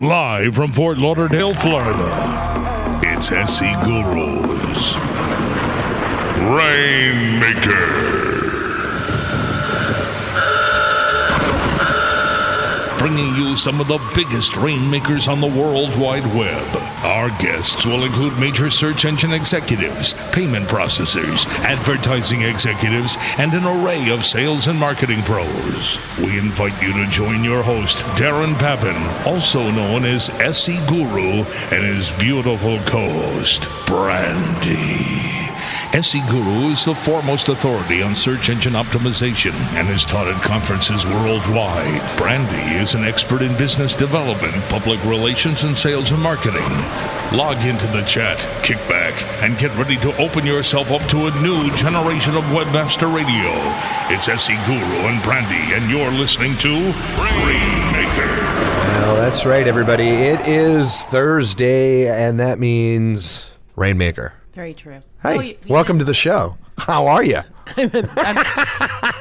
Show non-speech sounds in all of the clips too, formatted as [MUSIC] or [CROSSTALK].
Live from Fort Lauderdale, Florida, it's SE Guru's. Rainmaker. Bringing you some of the biggest rainmakers on the World Wide Web. Our guests will include major search engine executives, payment processors, advertising executives, and an array of sales and marketing pros. We invite you to join your host, Daron Babin, also known as SE Guru, and his beautiful co host, Brandy. SE Guru is the foremost authority on search engine optimization and is taught at conferences worldwide. Brandy is an expert in business development, public relations, and sales and marketing. Log into the chat, kick back, and get ready to open yourself up to a new generation of Webmaster Radio. It's SE Guru and Brandy, and you're listening to Rainmaker. Well, that's right, everybody. It is Thursday, and that means Rainmaker. Very true. Hey, Oh, you- you welcome to the show. How are you? I'm,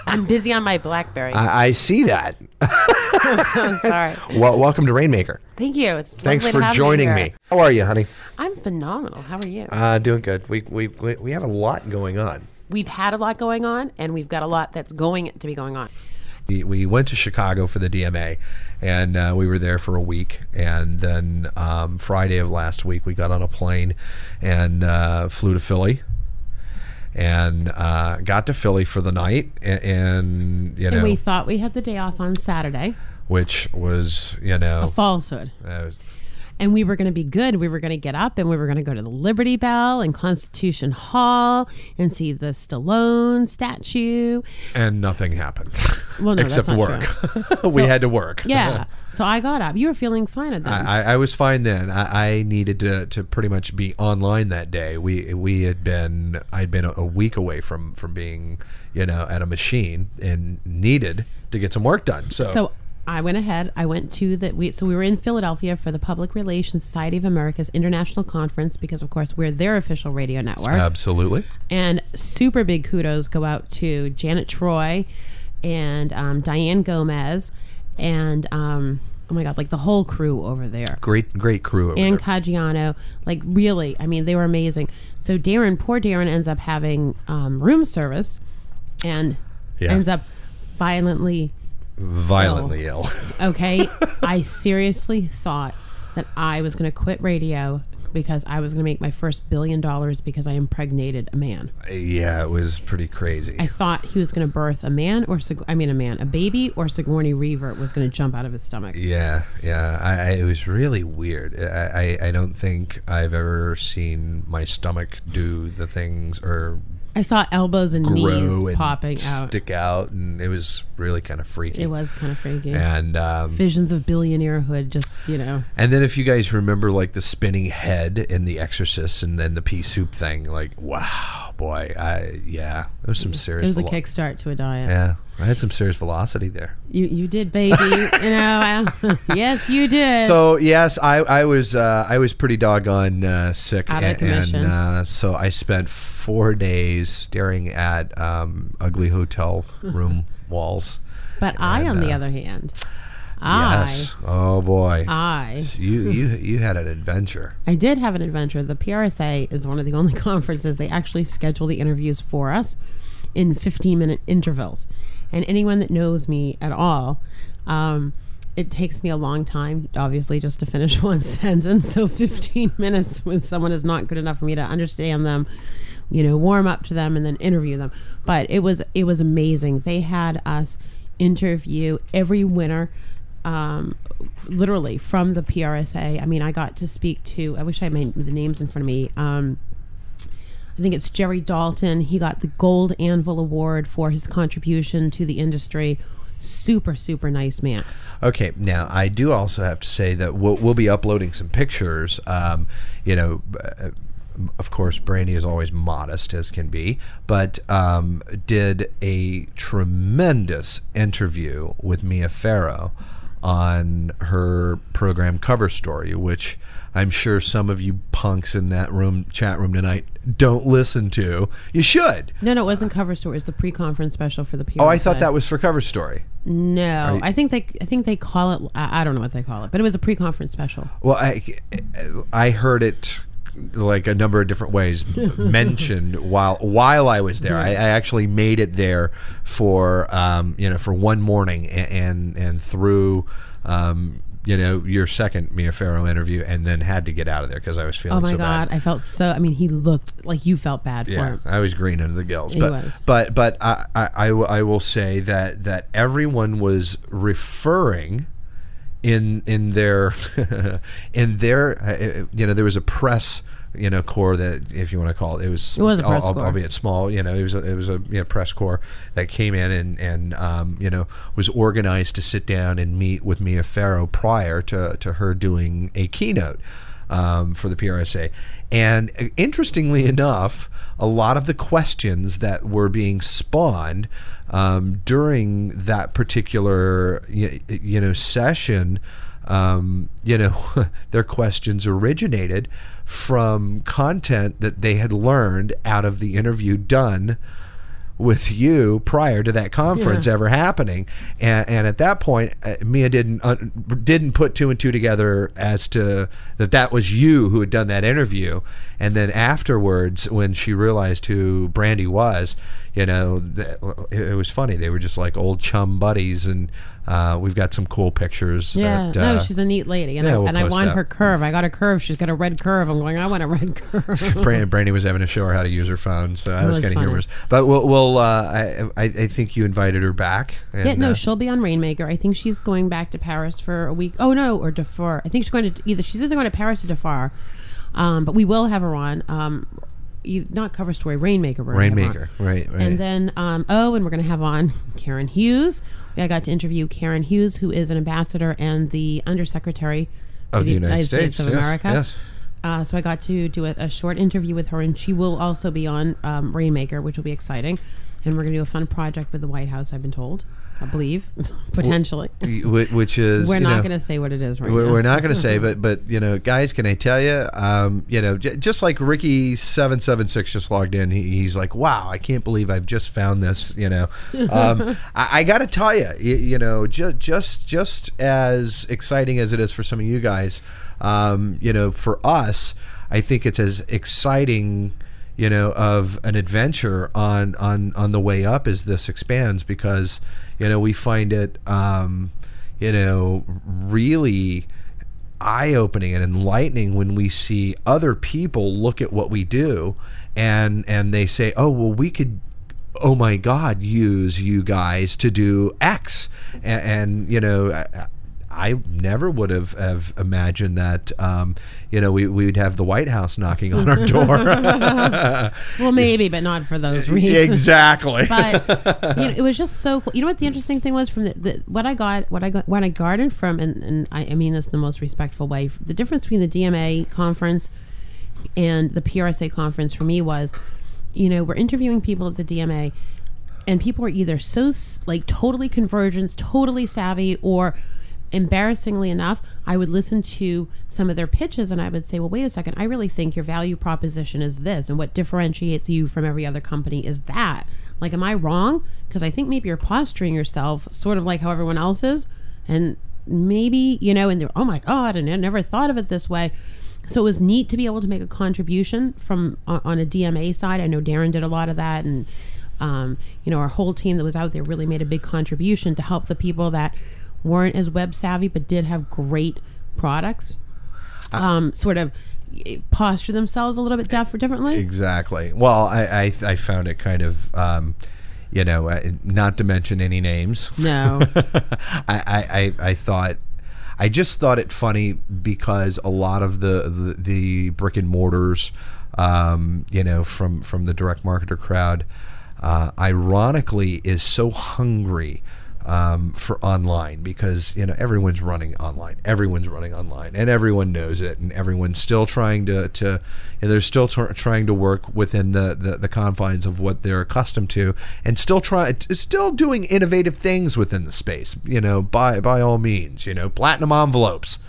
I'm busy on my BlackBerry. I, I see that. [LAUGHS] I'm so sorry. Well, welcome to Rainmaker. Thank you. It's Thanks for joining me. How are you, honey? I'm phenomenal. How are you? Uh, doing good. We, we we we have a lot going on. we've had a lot going on, and we've got a lot that's going to be going on. We, we went to Chicago for the DMA, and uh, we were there for a week. And then um, Friday of last week, we got on a plane and uh, flew to Philly. And uh, got to Philly for the night, and, and you know, And we thought we had the day off on Saturday. which was you know, a Falsehood. was- And we were going to be good. We were going to get up and we were going to go to the Liberty Bell and Constitution Hall and see the Stallone statue. and nothing happened. Well, no, except that's not work. [LAUGHS] we had to work. Yeah. [LAUGHS] so I got up. You were feeling fine at that. I, I was fine then. I, I needed to, to pretty much be online that day. We we had been I'd been a, a week away from from being you know at a machine and needed to get some work done. So, So I went ahead. I went to the we so we were in Philadelphia for the Public Relations Society of America's International Conference because of course we're their official radio network. absolutely. and super big kudos go out to Janet Troy and um, Diane Gomez and um, oh my god, like the whole crew over there. Great great crew over And there. Caggiano, like really, I mean, they were amazing. So Daron, poor Daron, ends up having um, room service, and Yeah. ends up violently Violently oh. ill. [LAUGHS] okay i seriously thought that i was going to quit radio because i was going to make my first billion dollars because i impregnated a man yeah, it was pretty crazy. i thought he was going to birth a man or Sig- i mean a man a baby or sigourney weaver was going to jump out of his stomach yeah, yeah. I, I, it was really weird. I, I I don't think I've ever seen my stomach do the things or i saw elbows and grow knees and popping out stick out, and it was really kind of freaky. it was kind of freaky And um, visions of billionairehood just you know and then if you guys remember like the spinning head in The Exorcist, and then the pea soup thing, like wow, boy, I yeah, there's some serious. it was a kickstart to a diet Yeah, I had some serious velocity there. you you did baby you know I- [LAUGHS] yes you did So yes, I I was uh, I was pretty doggone uh, sick, Out of and, and uh, so I spent four days staring at um, ugly hotel room [LAUGHS] walls. but i and, on the uh, other hand i Yes. Oh boy. i you you you had an adventure. I did have an adventure. The PRSA is one of the only [LAUGHS] conferences they actually schedule the interviews for us in 15 minute intervals. And anyone that knows me at all, um, it takes me a long time, obviously, just to finish [LAUGHS] one sentence. So 15 minutes with someone is not good enough for me to understand them, you know, warm up to them and then interview them. But it was it was amazing. They had us interview every winner um, literally from the PRSA. I mean, I got to speak to. I wish I made the names in front of me. Um, I think it's Jerry Dalton. He got the Gold Anvil Award for his contribution to the industry. Super, super nice man. Okay, now I do also have to say that we'll, we'll be uploading some pictures. Um, you know, uh, of course, Brandy is always modest as can be, but um, did a tremendous interview with Mia Farrow on her program Cover Story, which I'm sure some of you punks in that room chat room tonight don't listen to. You should. No, no, it wasn't cover story. It was the pre-conference special for the PRSA. Oh, I thought that was for Cover Story. No, you- I think they I think they call it I, I don't know what they call it, but it was a pre-conference special. Well, I I heard it like a number of different ways [LAUGHS] mentioned while while I was there. I, I actually made it there for um, you know for one morning and and, and through. Um, you know your second Mia Farrow interview, and then had to get out of there because I was feeling Oh my so god, bad. I felt so. I mean, he looked like you felt bad for Yeah, him. I was green under the gills. He but, was. but but I, I, I I will say that that everyone was referring in in their [LAUGHS] in their uh, you know there was a press you know corps that if you want to call it it was It was a press al- corps. albeit small you know it was a, it was a you know, press corps that came in and and um, you know was organized to sit down and meet with Mia Farrow prior to to her doing a keynote um, for the PRSA. And uh, interestingly enough, a lot of the questions that were being spawned um, during that particular y- you know session, um, you know, [LAUGHS] their questions originated from content that they had learned out of the interview done with you prior to that conference Yeah. ever happening, and, and at that point, uh, Mia didn't uh, didn't put two and two together as to that that was you who had done that interview, and then afterwards, when she realized who Brandy was, you know, it, it was funny. They were just like old chum buddies, and uh, we've got some cool pictures. Yeah, that, no, uh, she's a neat lady, and yeah, I, we'll and I want that. her curve. I got a curve. She's got a red curve. I'm going. I want a red [LAUGHS] curve. Brandy, Brandy was having to show her how to use her phone, so that was was of funny. humorous. But we'll, we'll uh, I, I, I think you invited her back. And, Yeah, no, uh, she'll be on Rainmaker. I think she's going back to Paris for a week. Oh no, or Darfur. I think she's going to either she's either going to Paris or Darfur. Um, but we will have her on. Um, not cover story, Rainmaker. we're gonna have her on. Rainmaker, right, right. And then um, oh, and we're going to have on Karen Hughes. I got to interview Karen Hughes, who is an ambassador and the undersecretary of the United, States, of yes, America. Yes. Uh, so I got to do a, a short interview with her, and she will also be on um, Rainmaker, which will be exciting. And we're going to do a fun project with the White House. I've been told, I believe, [LAUGHS] potentially. Which is we're not going to say what it is right We're, now. we're not going to say, but but you know, guys, can I tell you? Um, you know, j- just like Ricky seven seven six just logged in, he, he's like, "Wow, I can't believe I've just found this." You know, um, [LAUGHS] I, I got to tell you, you, you know, just just just as exciting as it is for some of you guys, um, you know, for us, I think it's as exciting you know of an adventure on on on the way up as this expands because you know we find it um you know really eye-opening and enlightening when we see other people look at what we do and and they say oh well we could oh my god use you guys to do x. And, and you know I, never would have, have imagined that um, you know we, we would have the White House knocking on our door [LAUGHS] well, [LAUGHS] maybe, but not for those [LAUGHS] reasons. exactly but you know, it was just so cool. You know what the interesting thing was from the, the what I got, what I got, what I garnered from, and, and I, I mean this in the most respectful way. The difference between the DMA conference and the PRSA conference for me was, you know, we're interviewing people at the DMA, and people are either so like totally convergence, totally savvy, or embarrassingly enough, I would listen to some of their pitches and I would say, well, wait a second, I really think your value proposition is this, and what differentiates you from every other company is that. Like, am I wrong? Because I think maybe you're posturing yourself sort of like how everyone else is, and maybe, you know, and they're, oh my God, and I never thought of it this way. So it was neat to be able to make a contribution from on, a DMA side. I know Daron did a lot of that, and um, you know our whole team that was out there really made a big contribution to help the people that weren't as web savvy but did have great products. Um, sort of eh, posture themselves a little bit differently. Exactly. Well, I, I I found it kind of um, you know uh, not to mention any names. No, [LAUGHS] I, I, I, I thought I just thought it funny because a lot of the the, the brick and mortars, um, you know, from from the direct marketer crowd, uh, ironically, is so hungry. Um, for online because you know everyone's running online. Everyone's running online and everyone knows it and everyone's still trying to to and they're still tr- trying to work within the, the the confines of what they're accustomed to and still try still doing innovative things within the space you know by by all means you know platinum envelopes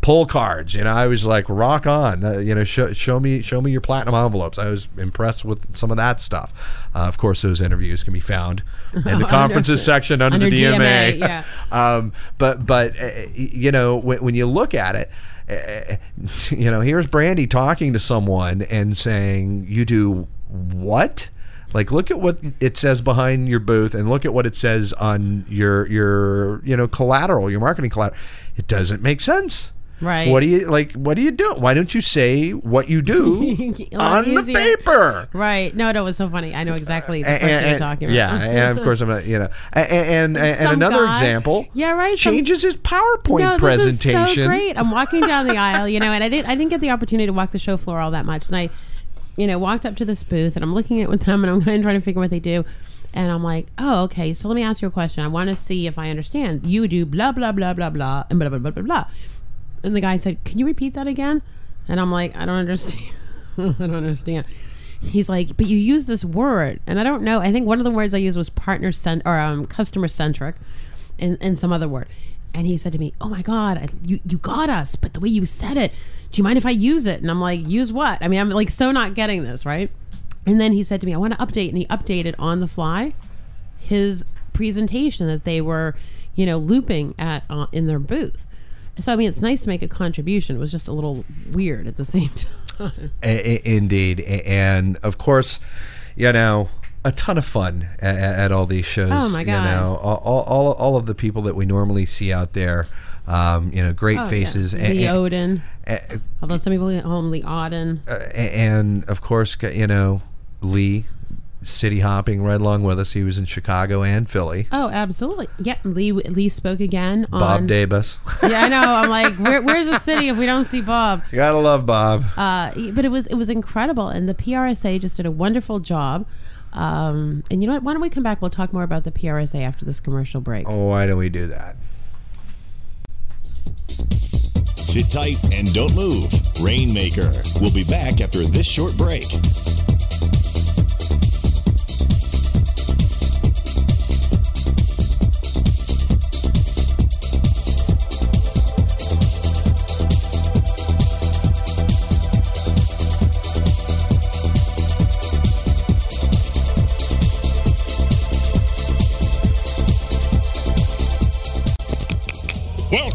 pull cards. You know, I was like, rock on. Uh, you know, show, show me show me your platinum envelopes. I was impressed with some of that stuff. Uh, of course, those interviews can be found in the [LAUGHS] conferences section under, under the DMA. DMA, [LAUGHS] yeah. um, but but uh, you know, when, when you look at it. Uh, [LAUGHS] you know, here's Brandy talking to someone and saying, "You do what?" Like, look at what it says behind your booth, and look at what it says on your your you know collateral, your marketing collateral. It doesn't make sense. Right. What do you like? What do you do? Why don't you say what you do [LAUGHS] on the paper? Right. No, no, it was so funny. I know exactly the And- person you're and- talking about. Yeah, and of course I'm not. You know, and and, and, Some another guy- example. Yeah, right, some- Changes his PowerPoint no, presentation. This is so great. I'm walking down the aisle, you know, and I didn't I didn't get the opportunity to walk the show floor all that much. And I, you know, walked up to this booth and I'm looking at it with them and I'm kind [LAUGHS] of trying to figure out what they do. And I'm like, oh, okay. So let me ask you a question. I want to see if I understand. You do blah blah blah blah blah and blah blah blah blah blah. And the guy said, "Can you repeat that again?" And I'm like, "I don't understand. [LAUGHS] I don't understand." He's like, "But you use this word, and I don't know. I think one of the words I used was partner cent or um, customer centric, and, and some other word." And he said to me, "Oh my God, I, you you got us! But the way you said it, do you mind if I use it?" And I'm like, "Use what?" I mean, I'm like so not getting this right. And then he said to me, "I want to update," and he updated on the fly his presentation that they were, you know, looping at uh, in their booth. So I mean, it's nice to make a contribution. It was just a little weird at the same [LAUGHS] time. Indeed, and of course, you know, a ton of fun at, at all these shows. Oh, my god! You know, all, all all of the people that we normally see out there. Um, you know, great Oh, faces. a- Lee a- Odden. a- Although some people call him Lee Auden. and of course, you know, Lee, city hopping right along with us. He was in Chicago and Philly. Oh, absolutely. Yeah, Lee Lee spoke again on. Bob Davis. [LAUGHS] Yeah, I know. I'm like, Where, where's the city if we don't see Bob? you gotta love Bob. Uh, but it was it was incredible, and the PRSA just did a wonderful job. Um, and you know what? Why don't we come back? We'll talk more about the PRSA after this commercial break. oh, why don't we do that? Sit tight and don't move. Rainmaker. We'll be back after this short break.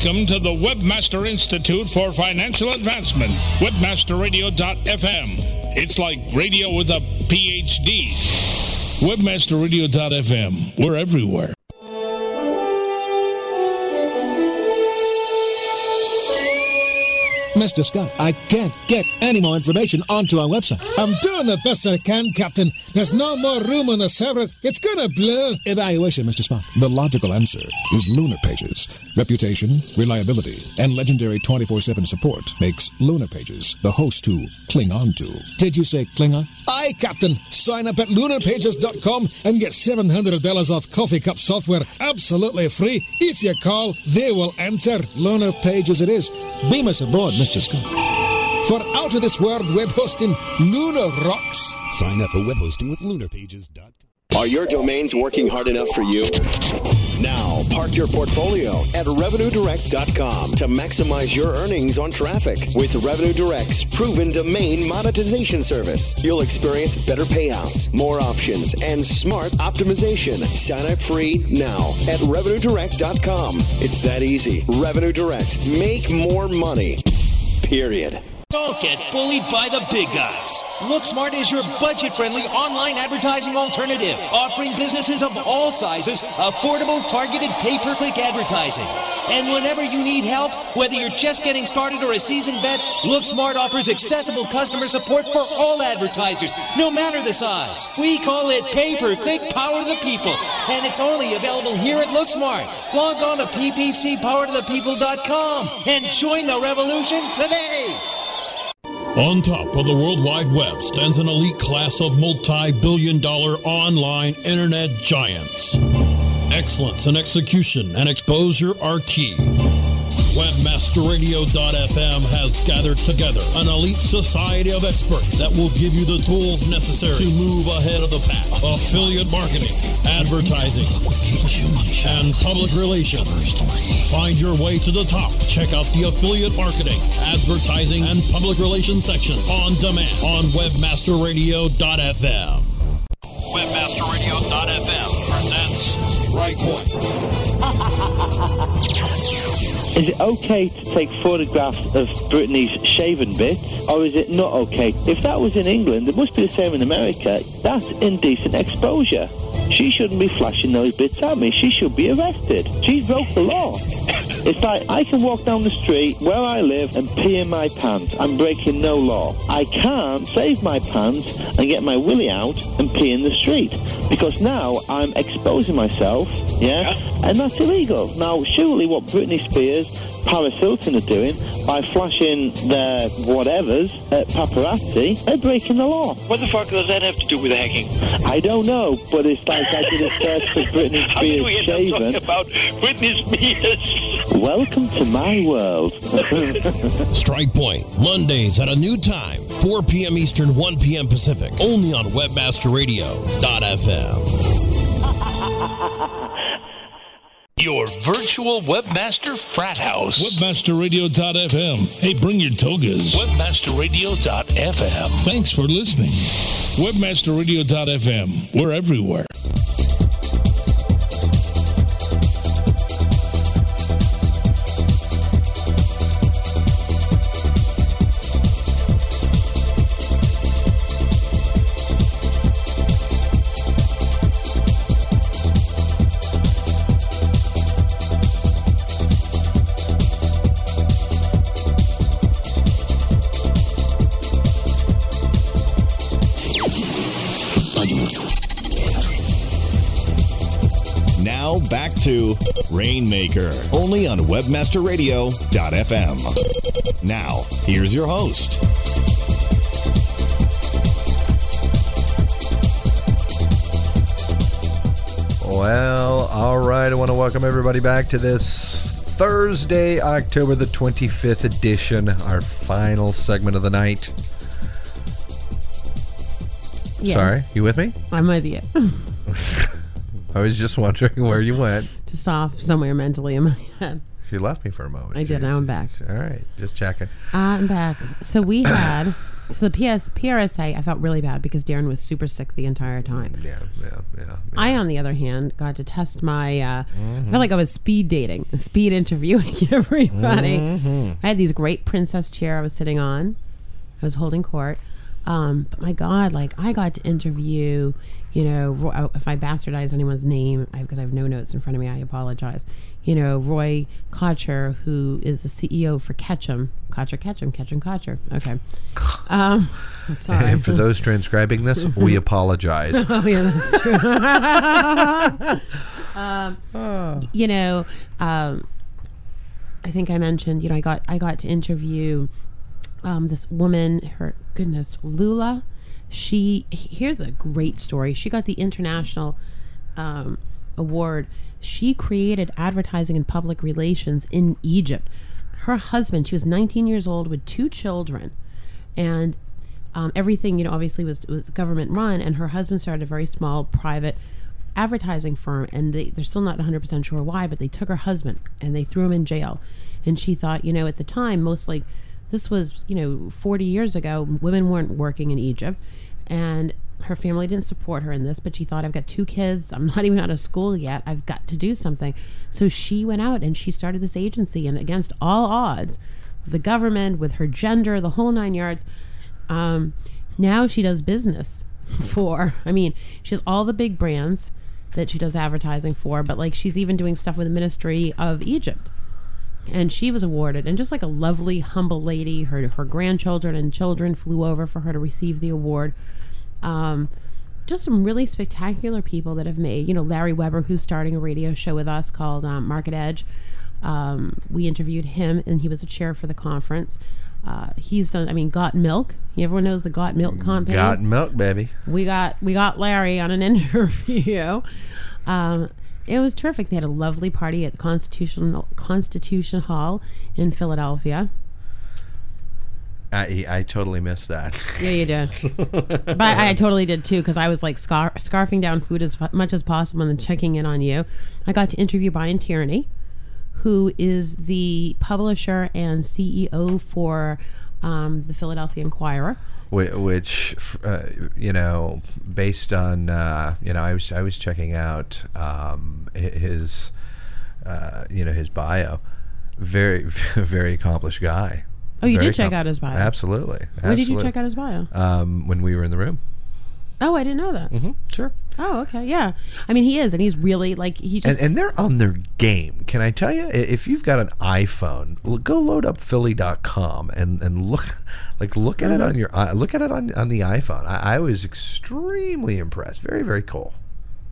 Welcome to the Webmaster Institute for Financial Advancement, webmasterradio.fm. It's like radio with a PhD. Webmasterradio.fm. We're everywhere. Mr. Scott, I can't get any more information onto our website. I'm doing the best I can, Captain. There's no more room on the server. It's gonna blow. Evaluation, Mr. Spock. The logical answer is Lunar Pages. Reputation, reliability, and legendary 24-7 support makes Lunar Pages the host to cling on to. Did you say Klingon? Aye, Captain. Sign up at lunarpages.com and get $700 off coffee cup software absolutely free. If you call, they will answer. Lunar Pages it is. Beam us aboard, For out of this world web hosting, Lunar rocks. Sign up for web hosting with lunarpages.com. Are your domains working hard enough for you? Now, park your portfolio at RevenueDirect.com to maximize your earnings on traffic. With Revenue Direct's proven domain monetization service, you'll experience better payouts, more options, and smart optimization. Sign up free now at RevenueDirect.com. It's that easy. Revenue Direct. Make more money. Period. Don't get bullied by the big guys. LookSmart is your budget-friendly online advertising alternative, offering businesses of all sizes affordable, targeted pay-per-click advertising. And whenever you need help, whether you're just getting started or a seasoned vet, LookSmart offers accessible customer support for all advertisers, no matter the size. We call it pay-per-click power to the people, and it's only available here at LookSmart. Log on to ppcpowertothepeople.com and join the revolution today. On top of the World Wide Web stands an elite class of multi billion dollar online internet giants. Excellence in execution and exposure are key. Webmasterradio.fm has gathered together an elite society of experts that will give you the tools necessary to move ahead of the pack. Affiliate marketing, advertising, and public relations. Find your way to the top. Check out the affiliate marketing, advertising, and public relations section on demand on webmasterradio.fm. Webmasterradio.fm presents Right Point. [LAUGHS] Is it okay to take photographs of Britney's shaven bits, or is it not okay? If that was in England, it must be the same in America. That's indecent exposure. She shouldn't be flashing those bits at me. She should be arrested. She broke the law. [COUGHS] It's like I can walk down the street where I live and pee in my pants. I'm breaking no law. I can't save my pants and get my willy out and pee in the street because now I'm exposing myself, yeah, and that's illegal. Now, surely what Britney Spears, Paris Hilton are doing by flashing their whatevers at paparazzi, they're breaking the law. What the fuck does that have to do with hacking? I don't know, but it's like I did a search for Britney [LAUGHS] How did we Spears end up talking about Britney Spears? Welcome to my world. [LAUGHS] Strike Point, Mondays at a new time, 4 p.m. Eastern, 1 p.m. Pacific, only on webmasterradio.fm. [LAUGHS] Your virtual webmaster frat house. Webmasterradio.fm. Hey, bring your togas. Webmasterradio.fm. Thanks for listening. Webmasterradio.fm. We're everywhere. To Rainmaker, only on webmasterradio.fm. Now, here's your host. Well, all right. I want to welcome everybody back to this Thursday, October the 25th edition, our final segment of the night. Yes. Sorry, you with me? I'm with you. [LAUGHS] I was just wondering where you went. Just off somewhere mentally in my head. She left me for a moment. I did. Now I'm back. All right, just checking. Uh, I'm back. So we [COUGHS] had so the PS PRSA. I felt really bad because Daron was super sick the entire time. Yeah, yeah, yeah. I, on the other hand, got to test my. Uh, Mm-hmm. I felt like I was speed dating, speed interviewing [LAUGHS] everybody. Mhm. I had these great princess chair I was sitting on. I was holding court. Um, but my God, like I got to interview. You know, Ro- if I bastardize anyone's name, because I have no notes in front of me, I apologize. You know, Roy Kotcher, who is the CEO for Ketchum, Kotcher Ketchum, Ketchum Kotcher. Okay. Um, sorry. And for those transcribing this, we [LAUGHS] apologize. oh yeah, that's true. [LAUGHS] um, You know, um, I think I mentioned. You know, I got I got to interview um, this woman. Her goodness, Lula. She here's a great story. She got the international um, award. She created advertising and public relations in Egypt. Her husband, she was 19 years old with two children, and um, everything you know obviously was was government run. And her husband started a very small private advertising firm, and they, they're still not 100 percent sure why, but they took her husband and they threw him in jail. And she thought, you know, at the time, mostly this was you know 40 years ago, women weren't working in Egypt, and her family didn't support her in this, but she thought, I've got two kids. I'm not [LAUGHS] even out of school yet. I've got to do something. So she went out and she started this agency, and against all odds, the government, with her gender, the whole nine yards, um, now she does business [LAUGHS] for, I mean, she has all the big brands that she does advertising for, but like she's even doing stuff with the Ministry of Egypt and she was awarded and just like a lovely humble lady her her grandchildren and children flew over for her to receive the award. Um, just some really spectacular people that have made you know larry weber who's starting a radio show with us called um, market edge. Um, we interviewed him and he was a chair for the conference. Uh, he's done i mean got milk. Everyone knows the got milk campaign? Got milk, baby. we got we got Larry on an [LAUGHS] interview. Um, It was terrific. They had a lovely party at the Constitution Constitution Hall in Philadelphia. I, I totally missed that. Yeah, you did. [LAUGHS] but I, I totally did too because I was like scar- scarfing down food as much as possible and then checking in on you. I got to interview Brian Tierney, who is the publisher and CEO for um, the Philadelphia Inquirer. Whi- which uh, you know based on uh, you know I was I was checking out um, his uh, you know his bio. Very [LAUGHS] very accomplished guy. Oh, you Very did check com- out his bio. absolutely. When did you check out his bio? um, when we were in the room Oh, I didn't know that. mm-hmm. sure Oh, okay, yeah. I mean, he is, and he's really like he just. and they're on their game. Can I tell you? If you've got an iPhone, go load up Philly.com and, and look, [LAUGHS] like look at it Mm-hmm. on your, i- look at it on, on the iPhone. I, I was extremely impressed. Very, very cool.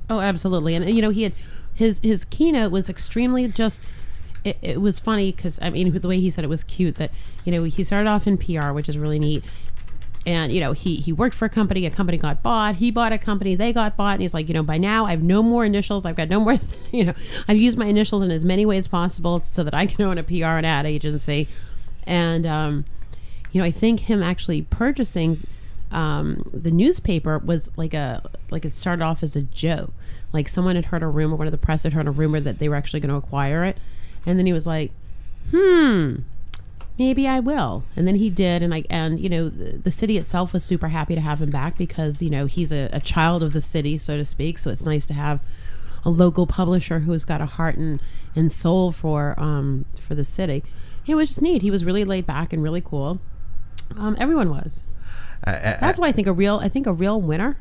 Oh, absolutely. And you know, he had his his keynote was extremely just. It, it was funny because I mean the way he said it was cute that you know he started off in PR, which is really neat. And you know he he worked for a company. A company got bought. He bought a company. They got bought. And he's like, you know, by now I have no more initials. I've got no more. [LAUGHS] You know, I've used my initials in as many ways possible so that I can own a PR and ad agency. And um, you know, I think him actually purchasing um, the newspaper was like a like it started off as a joke. Like someone had heard a rumor, one of the press had heard a rumor that they were actually going to acquire it, and then he was like, "Hmm, maybe I will." And then he did, and I and you know the, the city itself was super happy to have him back because you know he's a, a child of the city, so to speak. So it's nice to have a local publisher who's got a heart and, and soul for um for the city. It was just neat. He was really laid back and really cool. Um, everyone was. I- I- That's why I think a real I think a real winner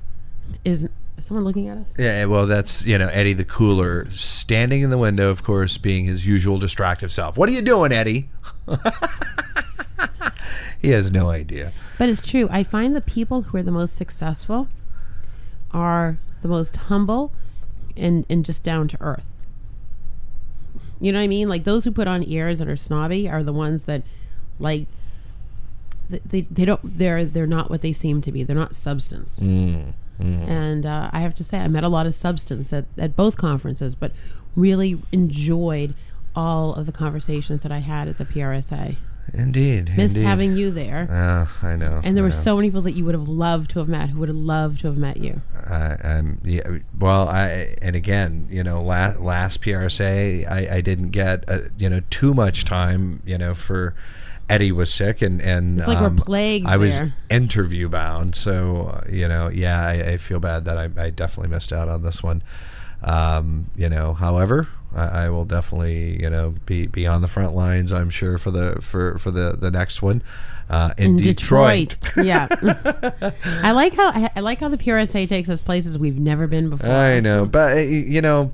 is, is someone looking at us. Yeah, well, that's you know Eddie the cooler standing in the window, of course, being his usual distractive self. What are you doing, Eddie? [LAUGHS] he has no idea. But it's true. I find the people who are the most successful are the most humble and and just down to earth. You know what I mean? Like those who put on airs and are snobby are the ones that like they they don't they're they're not what they seem to be. They're not substance. Mm, mm. And uh, I have to say, I met a lot of substance at, at both conferences, but really enjoyed all of the conversations that I had at the PRSA. Indeed, Missed indeed. having you there. Ah, I know. And there I were know. so many people that you would have loved to have met, who would have loved to have met you. I, I'm yeah. Well, I and again, you know, last last PRSA, I, I didn't get uh, you know too much time, you know, for Eddie was sick and and It's like we're um, plagued I was there. interview bound, so uh, you know, yeah, I, I feel bad that I, I definitely missed out on this one. Um, you know, however, I, I will definitely you know be be on the front lines. I'm sure for the for for the the next one. Uh, in, Detroit. yeah. [LAUGHS] I like how I, like how the PRSA takes us places we've never been before. I know, but you know,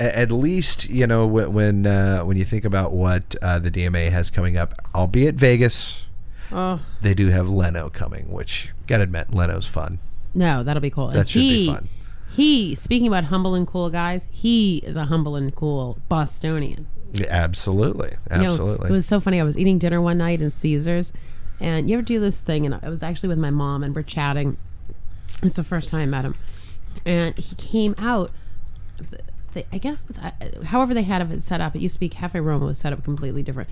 at least you know when uh, when you think about what uh, the DMA has coming up, albeit Vegas, Oh they do have Leno coming, which gotta admit, Leno's fun. no, that'll be cool. And That should be fun. He speaking about humble and cool guys, he is a humble and cool Bostonian. Yeah, absolutely, You know, absolutely. it was so funny. I was eating dinner one night in Caesars, and you ever do this thing? And I was actually with my mom, and we're chatting. It's the first time I met him, and he came out. They, I guess, uh, however they had it set up, it used to be Cafe Roma was set up completely different.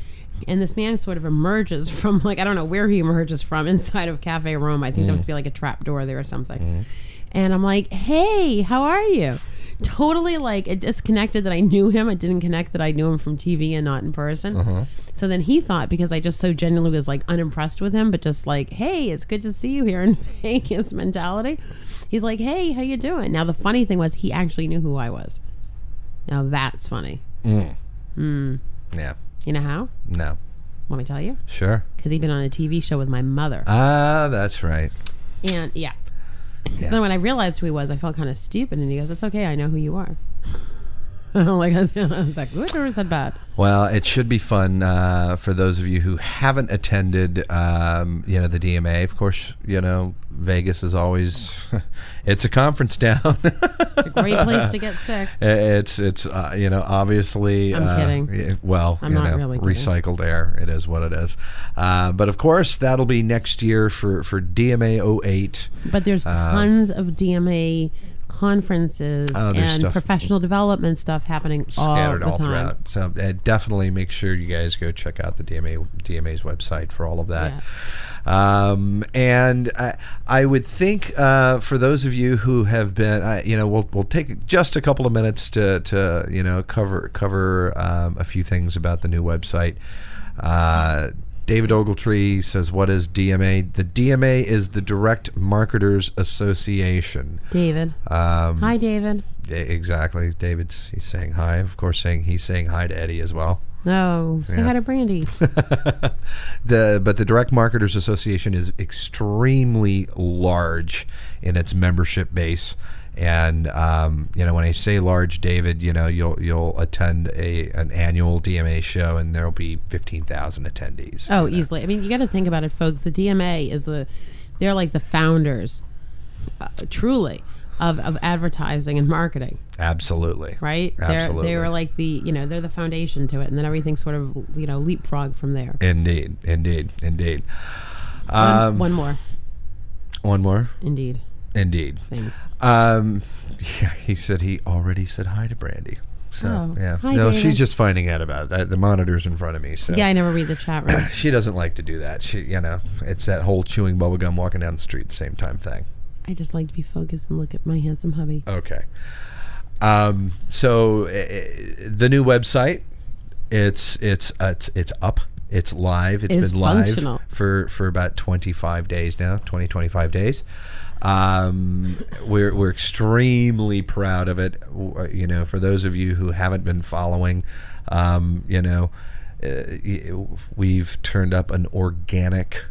And this man sort of emerges [LAUGHS] from, like, I don't know where he emerges from [LAUGHS] inside of Cafe Roma. I think there Mm. must be like a trap door there or something. And I'm like, hey, how are you? Totally like it disconnected that I knew him. It didn't connect that I knew him from TV and not in person. Uh-huh. So then he thought because I just so genuinely was like unimpressed with him, but just like, hey, it's good to see you here in [LAUGHS] Vegas mentality. He's like, hey, how you doing? Now the funny thing was he actually knew who I was. Now that's funny. Mm. Hmm. Yeah. You know how? No. Let me tell you. Sure. Because he'd been on a TV show with my mother. Ah, that's right. And yeah. So then when I realized who he was, I felt kind of stupid. And he goes, "It's okay. I know who you are." [LAUGHS] [LAUGHS] Like, [LAUGHS] I was like, good or is that bad? Well, it should be fun uh, for those of you who haven't attended, um, you know, the DMA. Of course, you know, Vegas is always [LAUGHS] it's a conference town. It's a great place to get sick. It's it's uh, you know obviously. I'm uh, kidding. Well, I'm you not know, really kidding. recycled air. It is what it is. Uh, but of course, that'll be next year for for DMA 08. But there's Um, tons of DMA conferences Oh, and stuff- professional development stuff happening all scattered the all, time. throughout. So uh, definitely make sure you guys go check out the DMA DMA's website for all of that. Um, and I, I would think uh, for those of you who have been, uh, you know, we'll we'll take just a couple of minutes to to you know cover cover um, a few things about the new website. Uh, David Ogletree says, "What is DMA? The DMA is the Direct Marketers Association." David. Um, Hi, David. Exactly. David's he's saying hi. Of course, saying he's saying hi to Eddie as well. No, say Yeah. hi to Brandy. [LAUGHS] the but the Direct Marketers Association is extremely large in its membership base. And um, you know, when I say large, David, you know, you'll you'll attend a an annual DMA show, and there'll be fifteen thousand attendees. Oh, easily. I mean, you got to think about it, folks. The DMA is the, they're like the founders, uh, truly, of, of advertising and marketing, Absolutely. right? Absolutely. They're, they were like the, you know, they're the foundation to it, and then everything sort of, you know, leapfrog from there. Indeed, indeed, indeed. One, Um, one more, one more. indeed. Indeed. Thanks. Um, yeah, he said he already said hi to Brandy. So Oh, yeah, hi, no, David. she's just finding out about it. The monitor's in front of me. So Yeah, I never read the chat room. [CLEARS THROAT] she doesn't like to do that. She, you know, it's that whole chewing bubble gum, walking down the street same time thing. I just like to be focused and look at my handsome hubby. Okay. Um, so uh, the new website, it's it's uh, it's it's up. It's live. It's It's been live for for about 25 days now, 20 25 days. Um, we're we're extremely proud of it. You know, for those of you who haven't been following, um, you know, uh, we've turned up an organic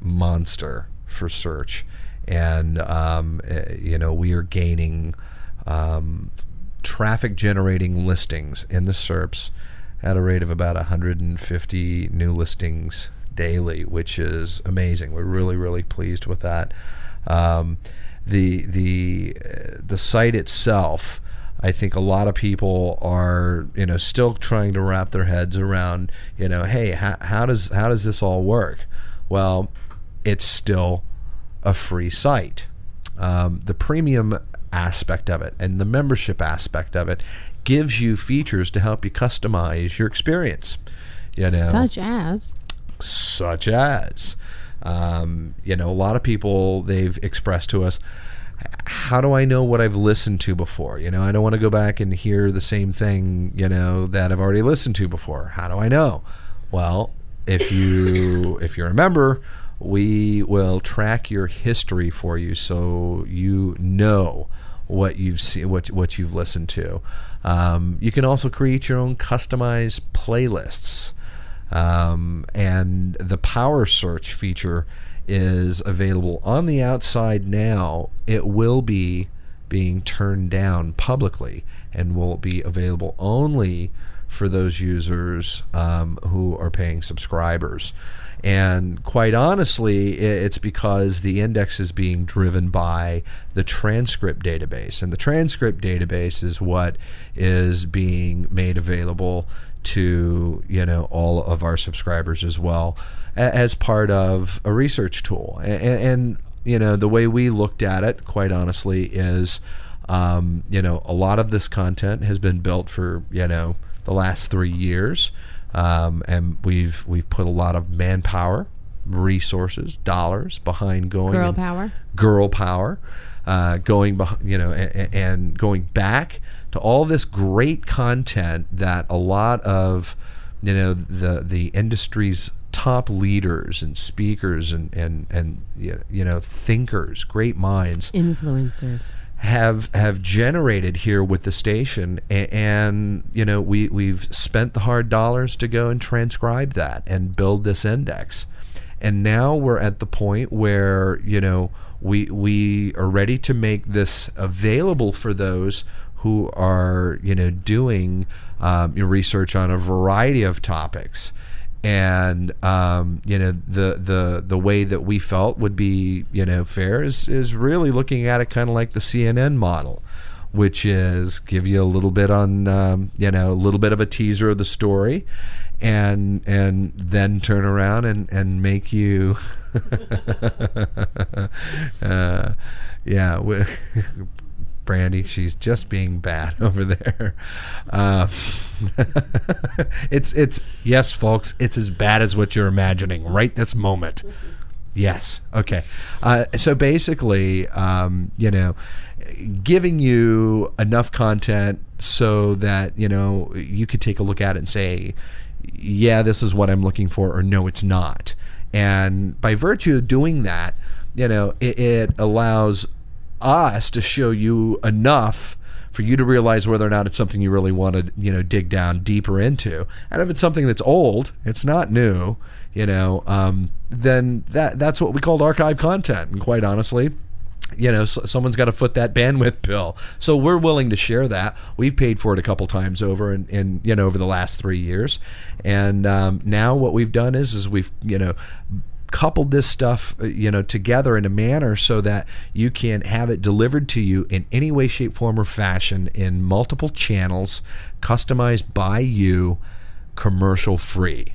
monster for search, and um, uh, you know we are gaining um, traffic generating listings in the SERPs at a rate of about 150 new listings daily, which is amazing. We're really really pleased with that. Um, the the the site itself. I think a lot of people are, you know, still trying to wrap their heads around, you know, hey, how, how does how does this all work? Well, it's still a free site. Um, the premium aspect of it and the membership aspect of it gives you features to help you customize your experience. You know, Such as, such as um, you know a lot of people they've expressed to us how do i know what i've listened to before? You know i don't want to go back and hear the same thing you know that i've already listened to before. How do i know? Well if you [LAUGHS] if you remember we will track your history for you so you know what you've seen what what you've listened to. Um, you can also create your own customized playlists um, and the power search feature is available on the outside now. It will be being turned down publicly and will be available only for those users um, who are paying subscribers. And quite honestly, it's because the index is being driven by the transcript database. And the transcript database is what is being made available to you know all of our subscribers as well as part of a research tool and, and you know the way we looked at it quite honestly is um, you know a lot of this content has been built for you know the last three years um, and we've we've put a lot of manpower resources dollars behind going Girl power. girl power, uh, going beh- you know, and, and going back to all this great content that a lot of you know the the industry's top leaders and speakers and and and you know thinkers, great minds Influencers. have have generated here with the station and, and you know we we've spent the hard dollars to go and transcribe that and build this index and now we're at the point where you know we we are ready to make this available for those who are you know doing um, your research on a variety of topics and um, you know the the the way that we felt would be you know fair is is really looking at it kind of like the CNN model, which is give you a little bit on um, you know a little bit of a teaser of the story, and and then turn around and and make you. [LAUGHS] uh, yeah, [LAUGHS] Brandy. She's just being bad [LAUGHS] over there. Uh, [LAUGHS] it's it's yes, folks. It's as bad as what you're imagining right this moment. Yes. Okay. Uh, so basically, um, you know, giving you enough content so that you know you could take a look at it and say, yeah, this is what I'm looking for, or no, it's not. And by virtue of doing that, you know, it, it allows us to show you enough for you to realize whether or not it's something you really want to, you know, dig down deeper into. And if it's something that's old, it's not new, you know, um, then that that's what we called archive content. And quite honestly, you know, so someone's got to foot that bandwidth [LAUGHS] bill. So we're willing to share that. We've paid for it a couple times over, in, in you know, over the last three years, and um, now what we've done is, is we've, you know, coupled this stuff, uh, you know, together in a manner so that you can have it delivered to you in any way, shape, form, or fashion in multiple channels, customized by you, commercial free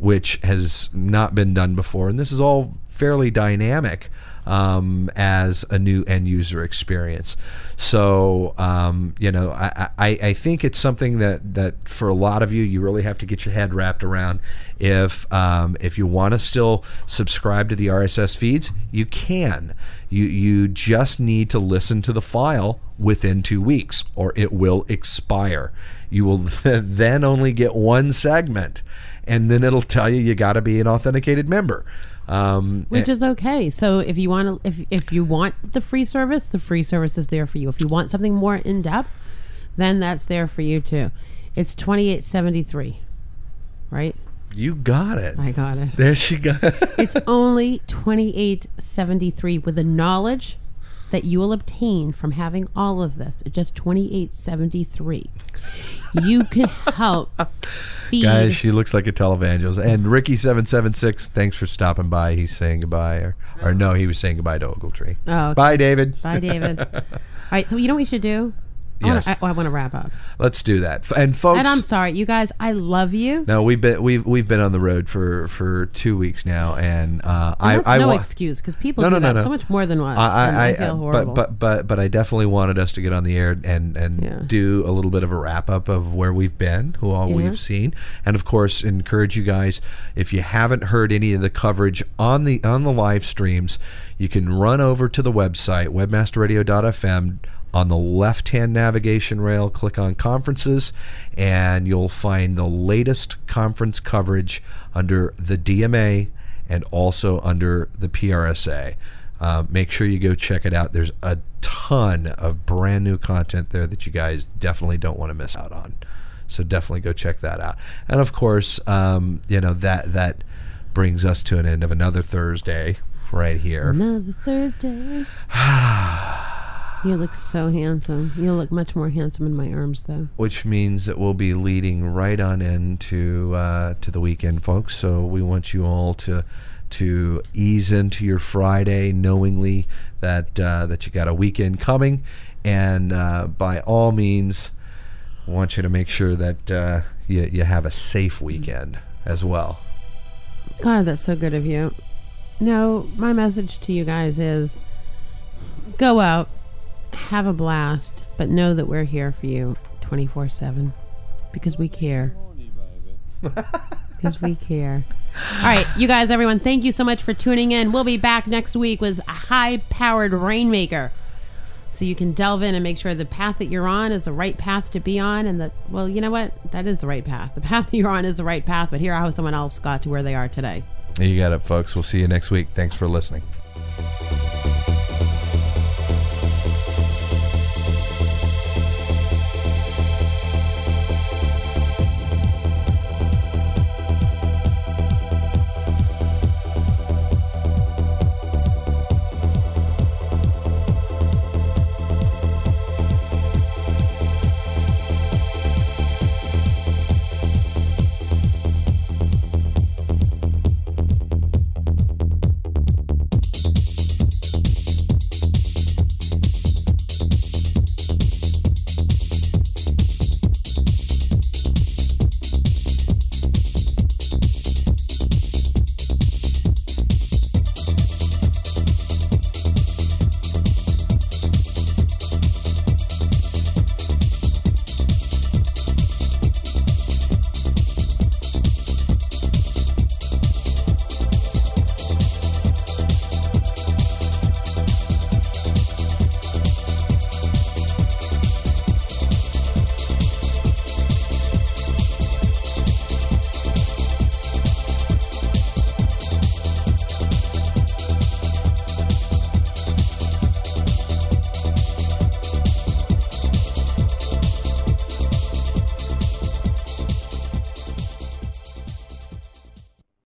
which has not been done before. And this is all fairly dynamic um, as a new end user experience. So, um, you know, I, I, I think it's something that, that for a lot of you, you really have to get your head wrapped around. If, um, if you want to still subscribe to the RSS feeds, you can. You, you just need to listen to the file within two weeks or it will expire. You will [LAUGHS] then only get one segment and then it'll tell you you got to be an authenticated member. Um, which is okay. So if you want to, if if you want the free service, the free service is there for you. If you want something more in depth, then that's there for you too. It's twenty eight seventy three, right? You got it. I got it. There she got. [LAUGHS] it's only twenty eight seventy three with the knowledge that you will obtain from having all of this. at just twenty eight seventy three. You can help [LAUGHS] feed. Guys, she looks like a televangelist. And Ricky seven seven six, thanks for stopping by. He's saying goodbye, or, or no, he was saying goodbye to Ogletree. Oh, okay. bye, David. Bye, David. [LAUGHS] All right, so you know what we should do? I Yes. I, I want to wrap up. Let's do that. And folks, And I'm sorry, you guys. I love you. no, we've been we've we've been on the road for for two weeks now, and uh, I And that's I no wa- excuse because people No, do no, that no. so much more than us. I, I, I, I, feel horrible. but but but but I definitely wanted us to get on the air and and Yeah. do a little bit of a wrap up of where we've been, who all Yeah. we've seen, and of course encourage you guys if you haven't heard any of the coverage on the on the live streams, you can run over to the website webmasterradio.fm. On the left hand navigation rail, click on conferences, and you'll find the latest conference coverage under the DMA and also under the PRSA. Uh, make sure you go check it out. There's a ton of brand new content there that you guys definitely don't want to miss out on. So definitely go check that out. And of course, um, you know that that brings us to an end of another Thursday right here. Another Thursday. [SIGHS] [SIGHS] you look so handsome. You look much more handsome in my arms, though. which means that we'll be leading right on into uh, to the weekend, folks. So we want you all to to ease into your Friday, knowingly that uh, that you got a weekend coming, and uh, by all means, I want you to make sure that uh, you you have a safe weekend as well. God, that's so good of you. No, my message to you guys is go out, have a blast, but know that we're here for you 24 7 because we care. Because we care. All right, you guys, everyone, thank you so much for tuning in. We'll be back next week with a high powered rainmaker. So you can delve in and make sure the path that you're on is the right path to be on. And that, well, you know what? That is the right path. The path that [LAUGHS] you're on is the right path, but hear how someone else got to where they are today. You got it, folks. We'll see you next week. Thanks for listening.